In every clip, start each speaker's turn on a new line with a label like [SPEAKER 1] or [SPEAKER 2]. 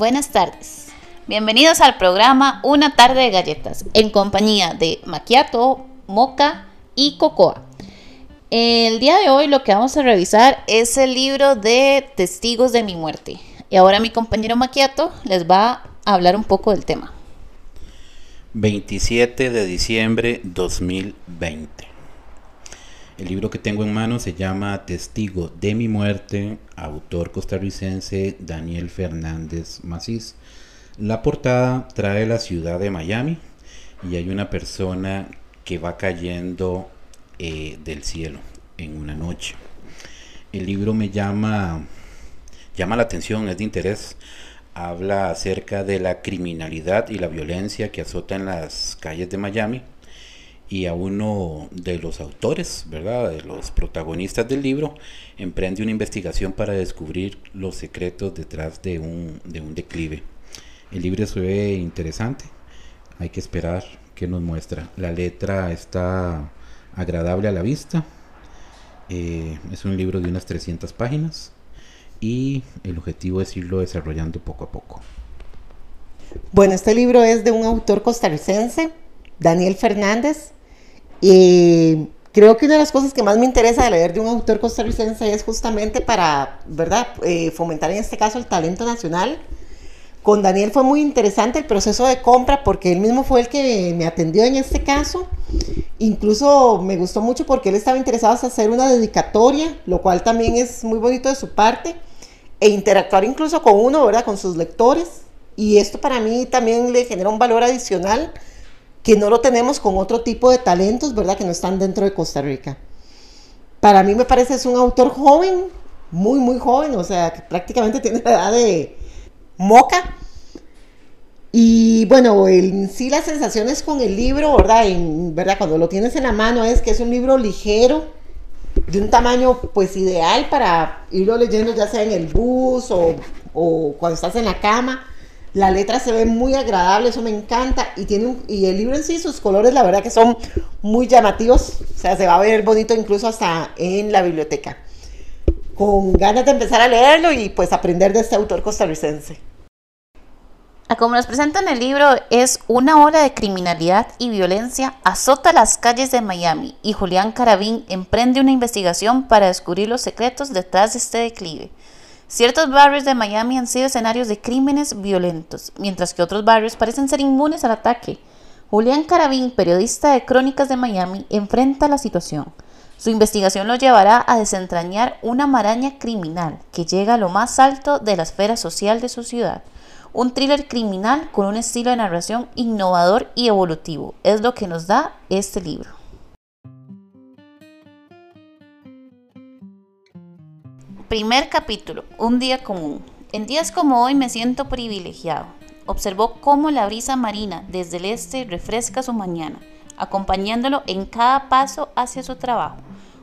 [SPEAKER 1] Buenas tardes. Bienvenidos al programa Una tarde de galletas en compañía de Maquiato, Moca y Cocoa. El día de hoy lo que vamos a revisar es el libro de Testigos de mi muerte. Y ahora mi compañero Maquiato les va a hablar un poco del tema.
[SPEAKER 2] 27 de diciembre 2020. El libro que tengo en mano se llama Testigo de mi muerte, autor costarricense Daniel Fernández Macís. La portada trae la ciudad de Miami y hay una persona que va cayendo eh, del cielo en una noche. El libro me llama, llama la atención, es de interés. Habla acerca de la criminalidad y la violencia que azota en las calles de Miami y a uno de los autores, ¿verdad? De los protagonistas del libro, emprende una investigación para descubrir los secretos detrás de un, de un declive. El libro se ve interesante, hay que esperar que nos muestra. La letra está agradable a la vista, eh, es un libro de unas 300 páginas y el objetivo es irlo desarrollando poco a poco.
[SPEAKER 3] Bueno, este libro es de un autor costarricense, Daniel Fernández, y creo que una de las cosas que más me interesa de leer de un autor costarricense es justamente para, ¿verdad?, eh, fomentar en este caso el talento nacional. Con Daniel fue muy interesante el proceso de compra porque él mismo fue el que me atendió en este caso. Incluso me gustó mucho porque él estaba interesado en hacer una dedicatoria, lo cual también es muy bonito de su parte, e interactuar incluso con uno, ¿verdad?, con sus lectores. Y esto para mí también le genera un valor adicional que no lo tenemos con otro tipo de talentos, ¿verdad? Que no están dentro de Costa Rica. Para mí me parece es un autor joven, muy, muy joven, o sea, que prácticamente tiene la edad de Moca. Y bueno, en sí las sensaciones con el libro, ¿verdad? Cuando lo tienes en la mano es que es un libro ligero, de un tamaño pues ideal para irlo leyendo ya sea en el bus o, o cuando estás en la cama la letra se ve muy agradable, eso me encanta. Y, tiene y el libro en sí, sus colores, la verdad que son muy llamativos. O sea, se va a ver bonito incluso hasta en la biblioteca. Con ganas de empezar a leerlo y pues aprender de este autor costarricense.
[SPEAKER 1] Como nos presenta en el libro, es una ola de criminalidad y violencia azota las calles de Miami y Julián Carabín emprende una investigación para descubrir los secretos detrás de este declive. Ciertos barrios de Miami han sido escenarios de crímenes violentos, mientras que otros barrios parecen ser inmunes al ataque. Julián Carabín, periodista de Crónicas de Miami, enfrenta la situación. Su investigación lo llevará a desentrañar una maraña criminal que llega a lo más alto de la esfera social de su ciudad. Un thriller criminal con un estilo de narración innovador y evolutivo es lo que nos da este libro. Primer capítulo, un día común. En días como hoy me siento privilegiado. Observó cómo la brisa marina desde el este refresca su mañana, acompañándolo en cada paso hacia su trabajo,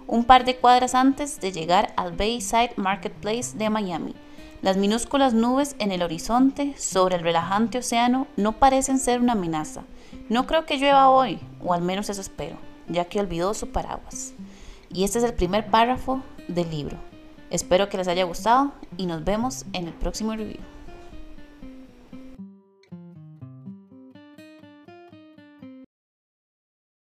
[SPEAKER 1] un par de cuadras antes de llegar al Bayside Marketplace de Miami. Las minúsculas nubes en el horizonte sobre el relajante océano no parecen ser una amenaza. No creo que llueva hoy, o al menos eso espero, ya que olvidó su paraguas. Y este es el primer párrafo del libro. Espero que les haya gustado y nos vemos en el próximo review.